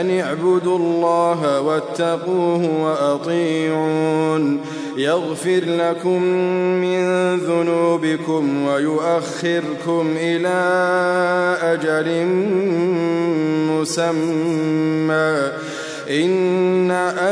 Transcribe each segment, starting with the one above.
أن اعبدوا الله واتقوه وأطيعون. يغفر لكم من ذنوبكم ويؤخركم إلى أجل مسمى.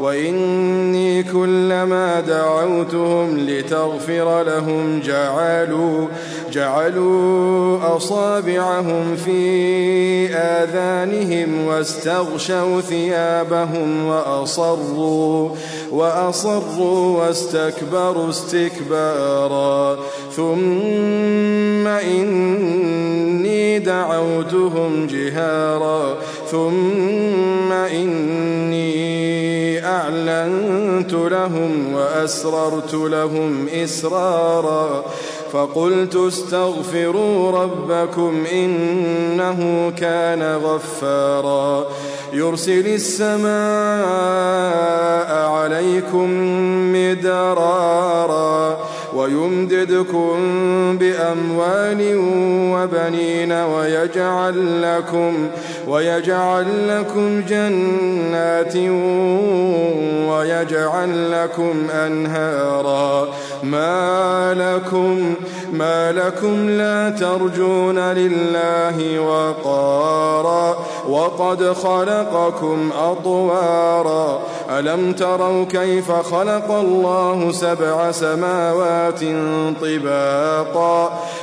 وإني كلما دعوتهم لتغفر لهم جعلوا جعلوا أصابعهم في آذانهم واستغشوا ثيابهم وأصروا وأصروا واستكبروا استكبارا. ثم إني دعوتهم جهارا. ثم إني أعلنت لهم وأسررت لهم إسرارا فقلت استغفروا ربكم إنه كان غفارا يرسل السماء عليكم مدرارا ويمددكم بأموال وبنين ويجعل لكم ويجعل لكم جنات ويجعل لكم أنهارا. ما لكم ما لكم لا ترجون لله وقارا. وقد خلقكم أطوارا. ألم تروا كيف خلق الله سبع سماوات طباقا؟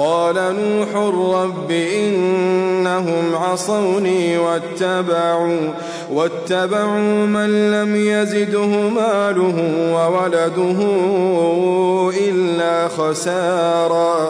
قال نوح رب إنهم عصوني واتبعوا واتبعوا من لم يزده ماله وولده إلا خسارا.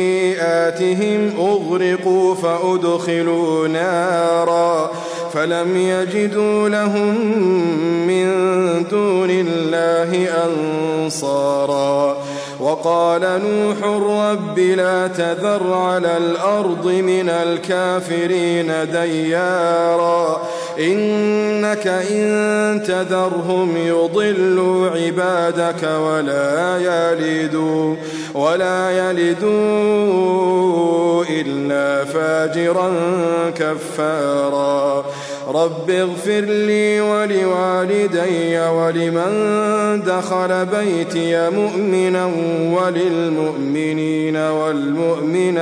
خطيئاتهم أغرقوا فأدخلوا نارا فلم يجدوا لهم من دون الله أنصارا وقال نوح رب لا تذر على الأرض من الكافرين ديارا إنك إن تذرهم يضلوا عبادك ولا يلدوا ولا يلدوا إلا فاجرا كفارا. رب اغفر لي ولوالدي ولمن دخل بيتي مؤمنا وللمؤمنين والمؤمنات.